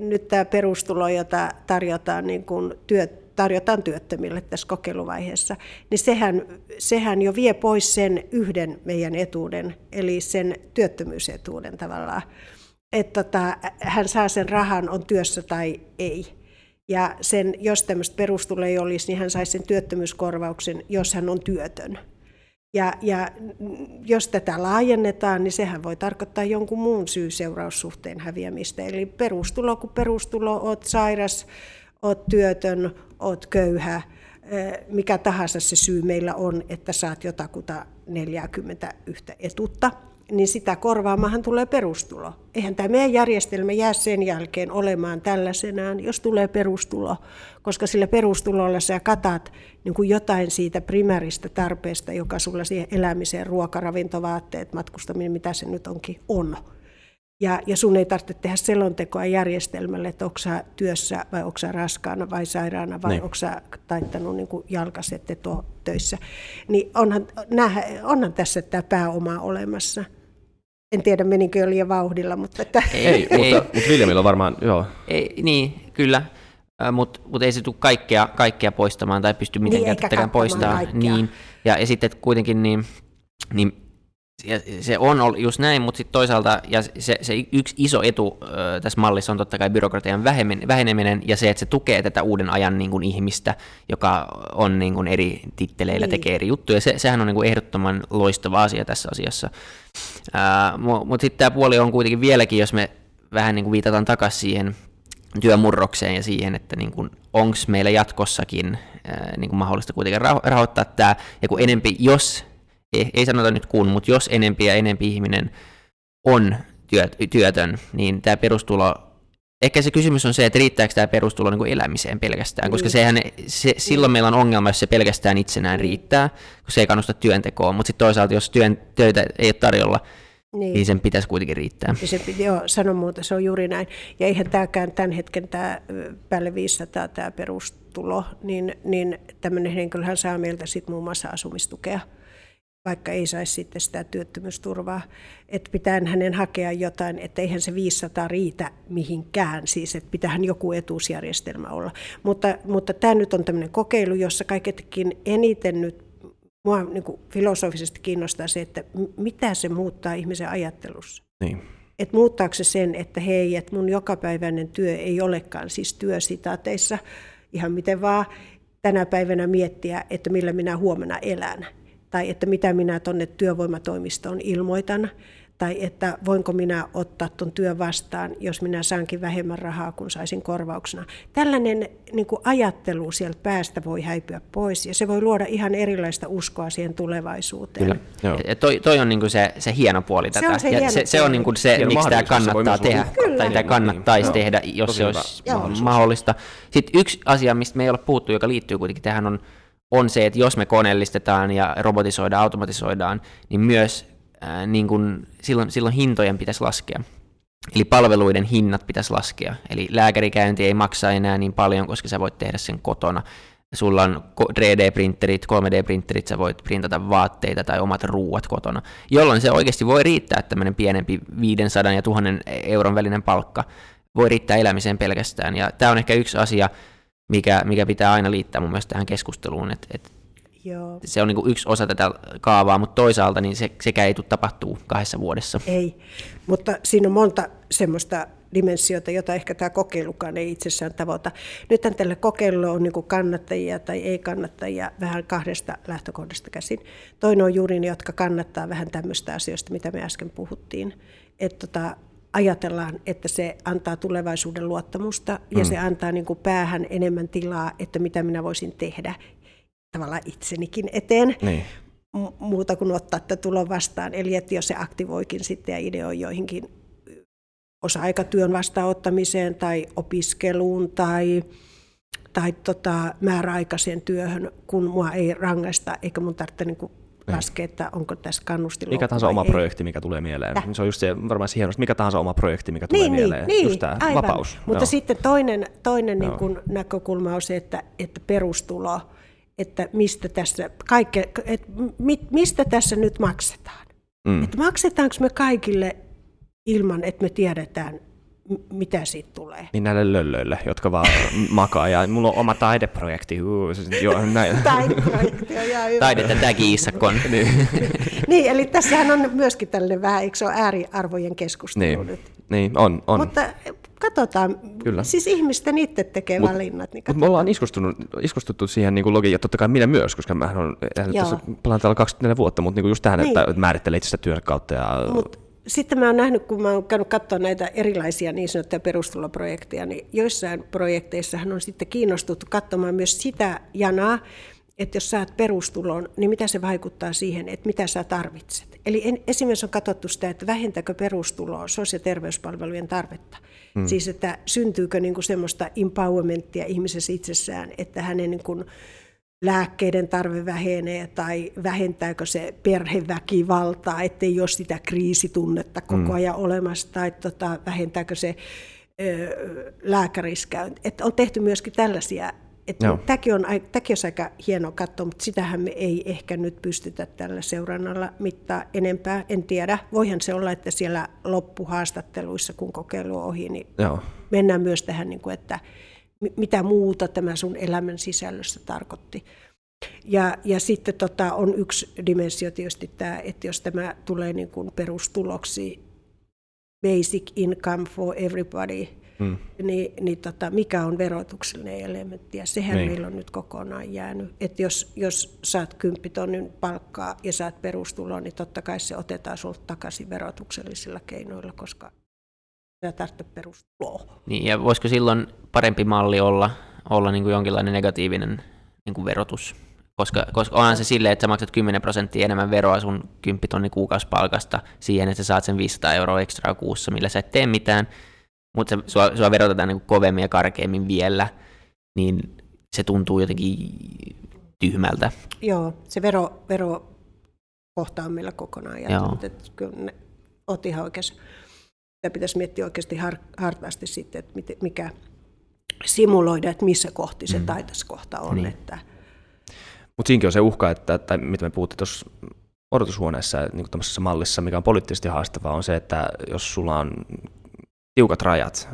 nyt tämä perustulo, jota tarjotaan, niin kun työ, tarjotaan työttömille tässä kokeiluvaiheessa, niin sehän, sehän jo vie pois sen yhden meidän etuuden, eli sen työttömyysetuuden tavallaan. Että tota, hän saa sen rahan, on työssä tai ei. Ja sen, jos tämmöistä perustulo ei olisi, niin hän saisi sen työttömyyskorvauksen, jos hän on työtön. Ja, ja jos tätä laajennetaan, niin sehän voi tarkoittaa jonkun muun syy-seuraussuhteen häviämistä. Eli perustulo kuin perustulo, oot sairas, oot työtön, oot köyhä, mikä tahansa se syy meillä on, että saat jotakuta 41 etutta, niin sitä korvaamahan tulee perustulo. Eihän tämä meidän järjestelmä jää sen jälkeen olemaan tällaisenaan, jos tulee perustulo, koska sillä perustulolla sä katat niin kuin jotain siitä primääristä tarpeesta, joka sulla siihen elämiseen, ruoka, ravintovaatteet, matkustaminen, mitä se nyt onkin, on. Ja, ja sun ei tarvitse tehdä selontekoa järjestelmälle, että onko työssä vai onko raskaana vai sairaana vai niin. onko taittanut niin jalkaset töissä. Niin onhan, nää, onhan tässä tämä pääoma olemassa. En tiedä, meninkö jo liian vauhdilla, mutta... Että... Ei, ei, mutta, mutta Viljamilla varmaan, joo. Ei, niin, kyllä, mutta mut ei se tule kaikkea, kaikkea poistamaan tai pysty mitenkään niin, poistamaan. Niin, ja, ja sitten kuitenkin niin, niin ja se on just näin, mutta sitten toisaalta ja se, se yksi iso etu ö, tässä mallissa on totta kai byrokratian väheneminen ja se, että se tukee tätä uuden ajan niin kuin, ihmistä, joka on niin kuin, eri titteleillä, niin. tekee eri juttuja. Se, sehän on niin kuin, ehdottoman loistava asia tässä asiassa. Mutta mut sitten tämä puoli on kuitenkin vieläkin, jos me vähän niin kuin, viitataan takaisin siihen työmurrokseen ja siihen, että niin onko meillä jatkossakin ää, niin kuin mahdollista kuitenkin rahoittaa tämä, ja kun enempi, jos ei, ei sanota nyt kun, mutta jos enempi ja enempi ihminen on työt, työtön, niin tämä perustulo, ehkä se kysymys on se, että riittääkö tämä perustulo niin kuin elämiseen pelkästään, koska niin. sehän, se, silloin meillä on ongelma, jos se pelkästään itsenään riittää, kun se ei kannusta työntekoon, mutta sitten toisaalta, jos työn, töitä ei ole tarjolla, niin. niin sen pitäisi kuitenkin riittää. Se, joo, sano muuta, se on juuri näin. Ja eihän tämäkään tämän hetken tämä päälle 500 tämä perustulo, niin, niin tämmöinen henkilöhän saa meiltä sitten muun muassa asumistukea vaikka ei saisi sitten sitä työttömyysturvaa. Että pitää hänen hakea jotain, että eihän se 500 riitä mihinkään, siis että pitäähän joku etuusjärjestelmä olla. Mutta, mutta tämä nyt on tämmöinen kokeilu, jossa kaiketkin eniten nyt mua niin kuin filosofisesti kiinnostaa se, että mitä se muuttaa ihmisen ajattelussa. Niin. Että muuttaako se sen, että hei, että mun jokapäiväinen työ ei olekaan siis työsitaateissa, ihan miten vaan tänä päivänä miettiä, että millä minä huomenna elän tai että mitä minä tuonne työvoimatoimistoon ilmoitan, tai että voinko minä ottaa tuon työn vastaan, jos minä saankin vähemmän rahaa kuin saisin korvauksena. Tällainen niin kuin ajattelu sieltä päästä voi häipyä pois, ja se voi luoda ihan erilaista uskoa siihen tulevaisuuteen. Kyllä, joo. Ja toi, toi on niin kuin se, se hieno puoli tätä. Se on se, ja se, se on niin kuin se, miksi tämä kannattaa tehdä, Kyllä. tai tämä kannattaisi niin, tehdä, jos Tosi se olisi hyvä. mahdollista. Sitten yksi asia, mistä me ei ole puhuttu, joka liittyy kuitenkin tähän, on on se, että jos me koneellistetaan ja robotisoidaan, automatisoidaan, niin myös ää, niin kun, silloin, silloin hintojen pitäisi laskea. Eli palveluiden hinnat pitäisi laskea. Eli lääkärikäynti ei maksa enää niin paljon, koska sä voit tehdä sen kotona. Sulla on 3D-printerit, 3D-printerit, sä voit printata vaatteita tai omat ruuat kotona, jolloin se oikeasti voi riittää tämmöinen pienempi 500 ja 1000 euron välinen palkka, voi riittää elämiseen pelkästään. Ja tämä on ehkä yksi asia, mikä, mikä pitää aina liittää mun mielestä tähän keskusteluun, että et Joo. se on niin yksi osa tätä kaavaa, mutta toisaalta niin se, sekä ei tule tapahtuu kahdessa vuodessa. Ei, mutta siinä on monta semmoista dimensiota, jota ehkä tämä kokeilukaan ei itsessään tavoita. Nythän tällä kokeilulla on niin kannattajia tai ei-kannattajia vähän kahdesta lähtökohdasta käsin. Toinen on juuri ne, jotka kannattaa vähän tämmöistä asioista, mitä me äsken puhuttiin. Että tota, ajatellaan, että se antaa tulevaisuuden luottamusta ja mm. se antaa niin kuin päähän enemmän tilaa, että mitä minä voisin tehdä tavallaan itsenikin eteen. Niin. Muuta kuin ottaa tätä tulon vastaan. Eli että jos se aktivoikin sitten ja ideoi joihinkin osa-aikatyön vastaanottamiseen tai opiskeluun tai, tai tota, määräaikaiseen työhön, kun mua ei rangaista eikä mun tarvitse niin niin. laskea, että onko tässä kannustin Mikä tahansa oma ei. projekti, mikä tulee mieleen. Täh. Se on just se, varmaan se hienosti, mikä tahansa oma projekti, mikä tulee niin, niin mieleen. Niin, just tämä aivan. vapaus. Mutta Joo. sitten toinen, toinen niin kuin näkökulma on se, että, että perustulo, että mistä tässä, kaikke, että mistä tässä nyt maksetaan. Mm. Että maksetaanko me kaikille ilman, että me tiedetään, mitä siitä tulee. Niin näille löllöille, jotka vaan makaa ja mulla on oma taideprojekti. Uh, joo, näin. Taideprojekti on ihan hyvä. Taidetta niin. niin, eli tässähän on myöskin tällainen vähän, eikö se ole ääriarvojen keskustelu Niin, nyt? niin on, on. Mutta katsotaan, Kyllä. siis ihmisten itse tekee Mut- valinnat. Niin Mutta me ollaan iskostunut, iskostuttu siihen niin logiikkaan, ja totta kai minä myös, koska mä on Joo. tässä Plantalla 24 vuotta, mutta niin just tähän, Niin. että määrittelee itsestä työn kautta. Ja, Mut sitten mä oon nähnyt, kun mä oon käynyt katsoa näitä erilaisia niin sanottuja perustuloprojekteja, niin joissain projekteissahan on sitten kiinnostuttu katsomaan myös sitä janaa, että jos saat perustulon, niin mitä se vaikuttaa siihen, että mitä sä tarvitset. Eli en, esimerkiksi on katsottu sitä, että vähentääkö perustuloa sosiaali- ja terveyspalvelujen tarvetta. Mm. Siis, että syntyykö niin kuin semmoista empowermenttia ihmisessä itsessään, että hänen niin kuin lääkkeiden tarve vähenee tai vähentääkö se perheväkivaltaa, ettei ole sitä kriisitunnetta koko ajan olemassa tai tota, vähentääkö se ö, lääkäriskäynti. Että on tehty myöskin tällaisia. Tämäkin, on, tämäkin olisi aika hieno katsoa, mutta sitähän me ei ehkä nyt pystytä tällä seurannalla mittaa enempää. En tiedä. Voihan se olla, että siellä loppuhaastatteluissa, kun kokeilu on ohi, niin joo. mennään myös tähän, niin kuin, että mitä muuta tämä sun elämän sisällössä tarkoitti. Ja, ja sitten tota, on yksi dimensio tietysti tämä, että jos tämä tulee niin kuin perustuloksi, basic income for everybody, Mm. niin, niin tota, mikä on verotuksellinen elementti. Ja sehän Niin. meillä on nyt kokonaan jäänyt. Että jos, jos saat 10 tonnin palkkaa ja saat perustuloa, niin totta kai se otetaan sulta takaisin verotuksellisilla keinoilla, koska sä tarvitse perustuloa. Niin, ja voisiko silloin parempi malli olla, olla niin kuin jonkinlainen negatiivinen niin kuin verotus? Koska, koska onhan se silleen, että sä maksat 10 prosenttia enemmän veroa sun 10 tonni kuukausipalkasta siihen, että sä saat sen 500 euroa ekstraa kuussa, millä sä et tee mitään, mutta sua, sua verotetaan niin kuin kovemmin ja karkeammin vielä, niin se tuntuu jotenkin tyhmältä. Joo, se vero, verokohta on meillä kokonaan jättänyt. Että kyllä ne, oot ihan oikeassa. Sitä pitäisi miettiä oikeasti har, hartaasti sitten, että miten, mikä simuloida, että missä kohti se mm. taitoskohta on. Niin. Että, Mutta siinäkin on se uhka, että, tai mitä me puhuttiin tuossa odotushuoneessa, niin tämmöisessä mallissa, mikä on poliittisesti haastavaa, on se, että jos sulla on tiukat rajat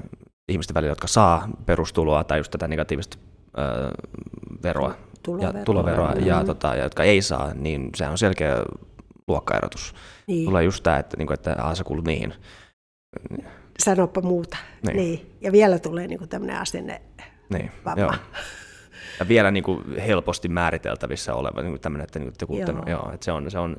ihmisten välillä, jotka saa perustuloa tai just tätä negatiivista ö, veroa, Tuloveroa. ja, tuloveroa ja, Mm. tota, ja jotka ei saa, niin se on selkeä luokkaerotus. niin. Tulee just tämä, että, niin että aah, sä kuulut niihin. Sanoppa muuta. Niin. Niin. niin. Ja vielä tulee niin tämmöinen asenne. Niin, Vamma. joo. Ja vielä niin kuin helposti määriteltävissä oleva niin kuin tämmöinen, että, niin kuin te kuulitte, Joo. no, joo, että se on, se on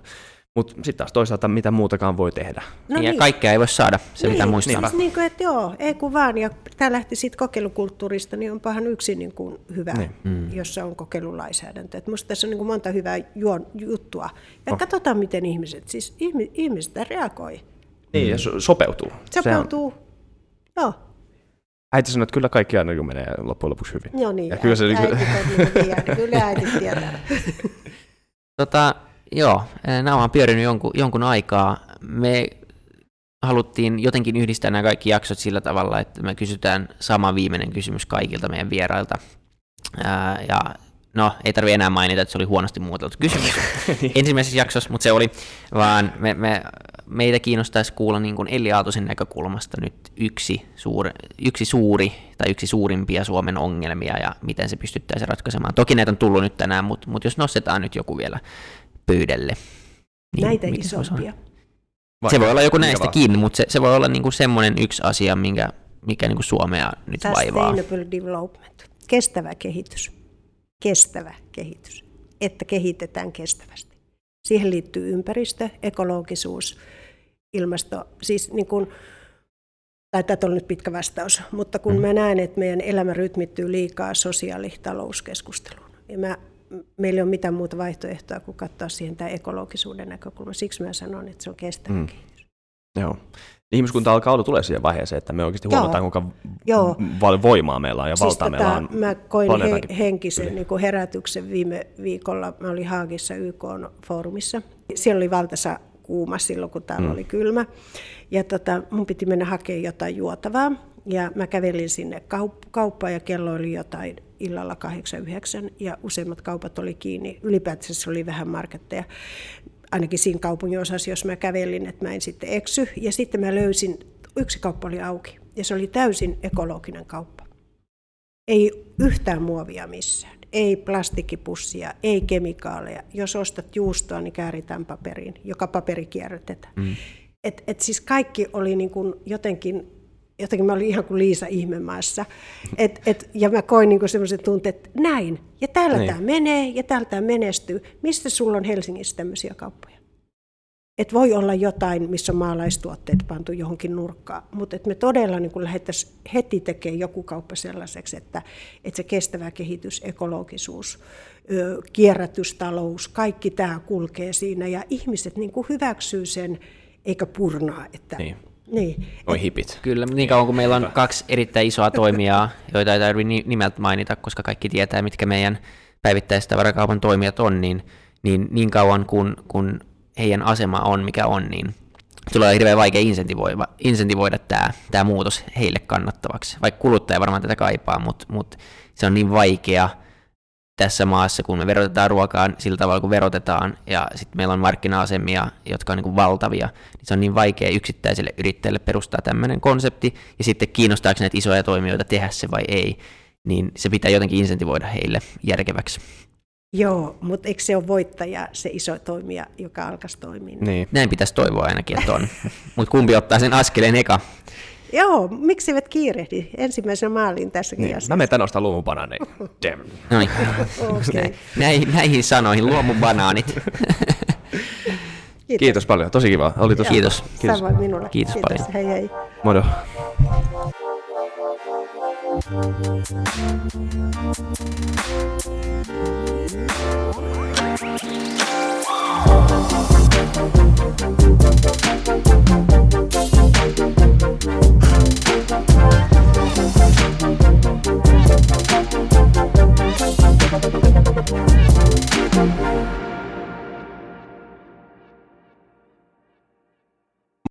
mutta sitten taas toisaalta mitä muutakaan voi tehdä. No ja kaikkea ei voi saada, se pitää muistaa. Siis niin kuin, että joo, ei kun vaan. Ja tämä lähti siitä kokeilukulttuurista, niin onpahan yksi niin kuin hyvä, Niin. niin. jossa on kokeilulainsäädäntö. Et musta tässä on niin kuin monta hyvää juon, juttua. Ja oh. katsotaan, miten ihmiset, siis ihmi, ihmiset reagoi. Niin, ja so- sopeutuu. Sehän- Sopeutuu. Joo, Äiti sanoi, että kyllä kaikki aina niin menee loppujen lopuksi hyvin. joo niin. Ja kyllä se, äiti, niin kuin, äiti, on kyllä äiti tietää. Tota, joo, nämä on pyörinyt jonkun, jonkun aikaa. Me haluttiin jotenkin yhdistää nämä kaikki jaksot sillä tavalla, että me kysytään sama viimeinen kysymys kaikilta meidän vierailta. Ää, ja no, ei tarvi enää mainita, että se oli huonosti muotoiltu kysymys ensimmäisessä jaksossa, mutta se oli, vaan me, me, meitä kiinnostaisi kuulla niin kuin Elli Aaltosen näkökulmasta nyt yksi, suuri, yksi suuri tai yksi suurimpia Suomen ongelmia ja miten se pystyttäisiin ratkaisemaan. Toki näitä on tullut nyt tänään, mutta, mutta jos nostetaan nyt joku vielä pöydälle. Niin Näitä isompia. Se voi olla joku näistäkin, mutta se, se voi olla niinku semmoinen yksi asia, minkä, mikä niinku Suomea nyt vaivaa. Sustainable development. Kestävä kehitys. Kestävä kehitys. Että kehitetään kestävästi. Siihen liittyy ympäristö, ekologisuus, ilmasto. Siis niin kuin, tai tämä on nyt pitkä vastaus, mutta kun mä näen, että meidän elämä rytmittyy liikaa sosiaalitalouskeskusteluun, niin mä, meillä ei ole mitään muuta vaihtoehtoa kuin katsoa siihen tämä ekologisuuden näkökulma. Siksi mä sanon, että se on kestävä Mm. kehitys. joo. Ihmiskunta alkaa olla tulee siihen vaiheeseen, että me oikeasti Joo. huomataan, kuinka Joo. val- voimaa meillä on ja Siis valtaa meillä tota, on. Mä koin he, henkisen yli. niin kuin herätyksen viime viikolla. Mä olin Haagissa YK-foorumissa. Siellä oli valtaisa kuuma silloin, kun täällä mm. oli kylmä. Ja tota, mun piti mennä hakemaan jotain juotavaa. Ja mä kävelin sinne kaup- kauppaan ja kello oli jotain illalla 8-9 ja useimmat kaupat oli kiinni. Ylipäätänsä se oli vähän marketteja ainakin siinä kaupungin osassa, jos mä kävelin, että mä en sitten eksy. Ja sitten mä löysin, yksi kauppa oli auki. ja se oli täysin ekologinen kauppa. Ei yhtään muovia missään, ei plastikipussia, ei kemikaaleja. Jos ostat juustoa, niin kääritään paperiin, joka paperi kierrätetään. Mm. Et, et siis kaikki oli niin kuin jotenkin, jotenkin mä olin ihan kuin Liisa ihmemaassa. Et, et, ja mä koin niin semmoisen tunteen, että näin, ja täällä niin. tämä menee, ja täällä tämä menestyy. Mistä sulla on Helsingissä tämmöisiä kauppoja? Et voi olla jotain, missä on maalaistuotteet pantu johonkin nurkkaan, mutta et me todella niin lähdettäisiin heti tekemään joku kauppa sellaiseksi, että, että se kestävä kehitys, ekologisuus, kierrätystalous, kaikki tämä kulkee siinä ja ihmiset niin kuin hyväksyy sen eikä purnaa. Että, niin. Niin. Oi hipit. Kyllä, niin kauan kuin meillä on kaksi erittäin isoa toimijaa, joita ei tarvitse nimeltä mainita, koska kaikki tietää, mitkä meidän päivittäistavarakaupan toimijat on, niin niin, niin kauan kun, kun heidän asema on, mikä on, niin tulee hirveän vaikea insentivoida, insentivoida tämä, tämä muutos heille kannattavaksi. Vaikka kuluttaja varmaan tätä kaipaa, mutta, mutta se on niin vaikea tässä maassa, kun me verotetaan ruokaa sillä tavalla, kun verotetaan, ja sitten meillä on markkina-asemia, jotka on niin kuin valtavia, niin se on niin vaikea yksittäiselle yrittäjälle perustaa tämmöinen konsepti, ja sitten kiinnostaako näitä isoja toimijoita tehdä se vai ei, niin se pitää jotenkin insentivoida heille järkeväksi. Joo, mutta eikö se ole voittaja, se iso toimija, joka alkaisi toimia? Niin. Näin pitäisi toivoa ainakin, että on. mutta kumpi ottaa sen askeleen eka? Joo, miksi eivät kiirehdi ensimmäisen maaliin tässäkin niin, asiassa? Mä menen tänne ostaa luomubanaanit. No niin. okay. näihin, näihin sanoihin, luomubanaanit. Kiitos. Kiitos paljon, tosi kiva. Oli tosi Kiitos. Kiitos. Samoin minulle. Kiitos, Kiitos paljon. Hei hei. Moro. Thank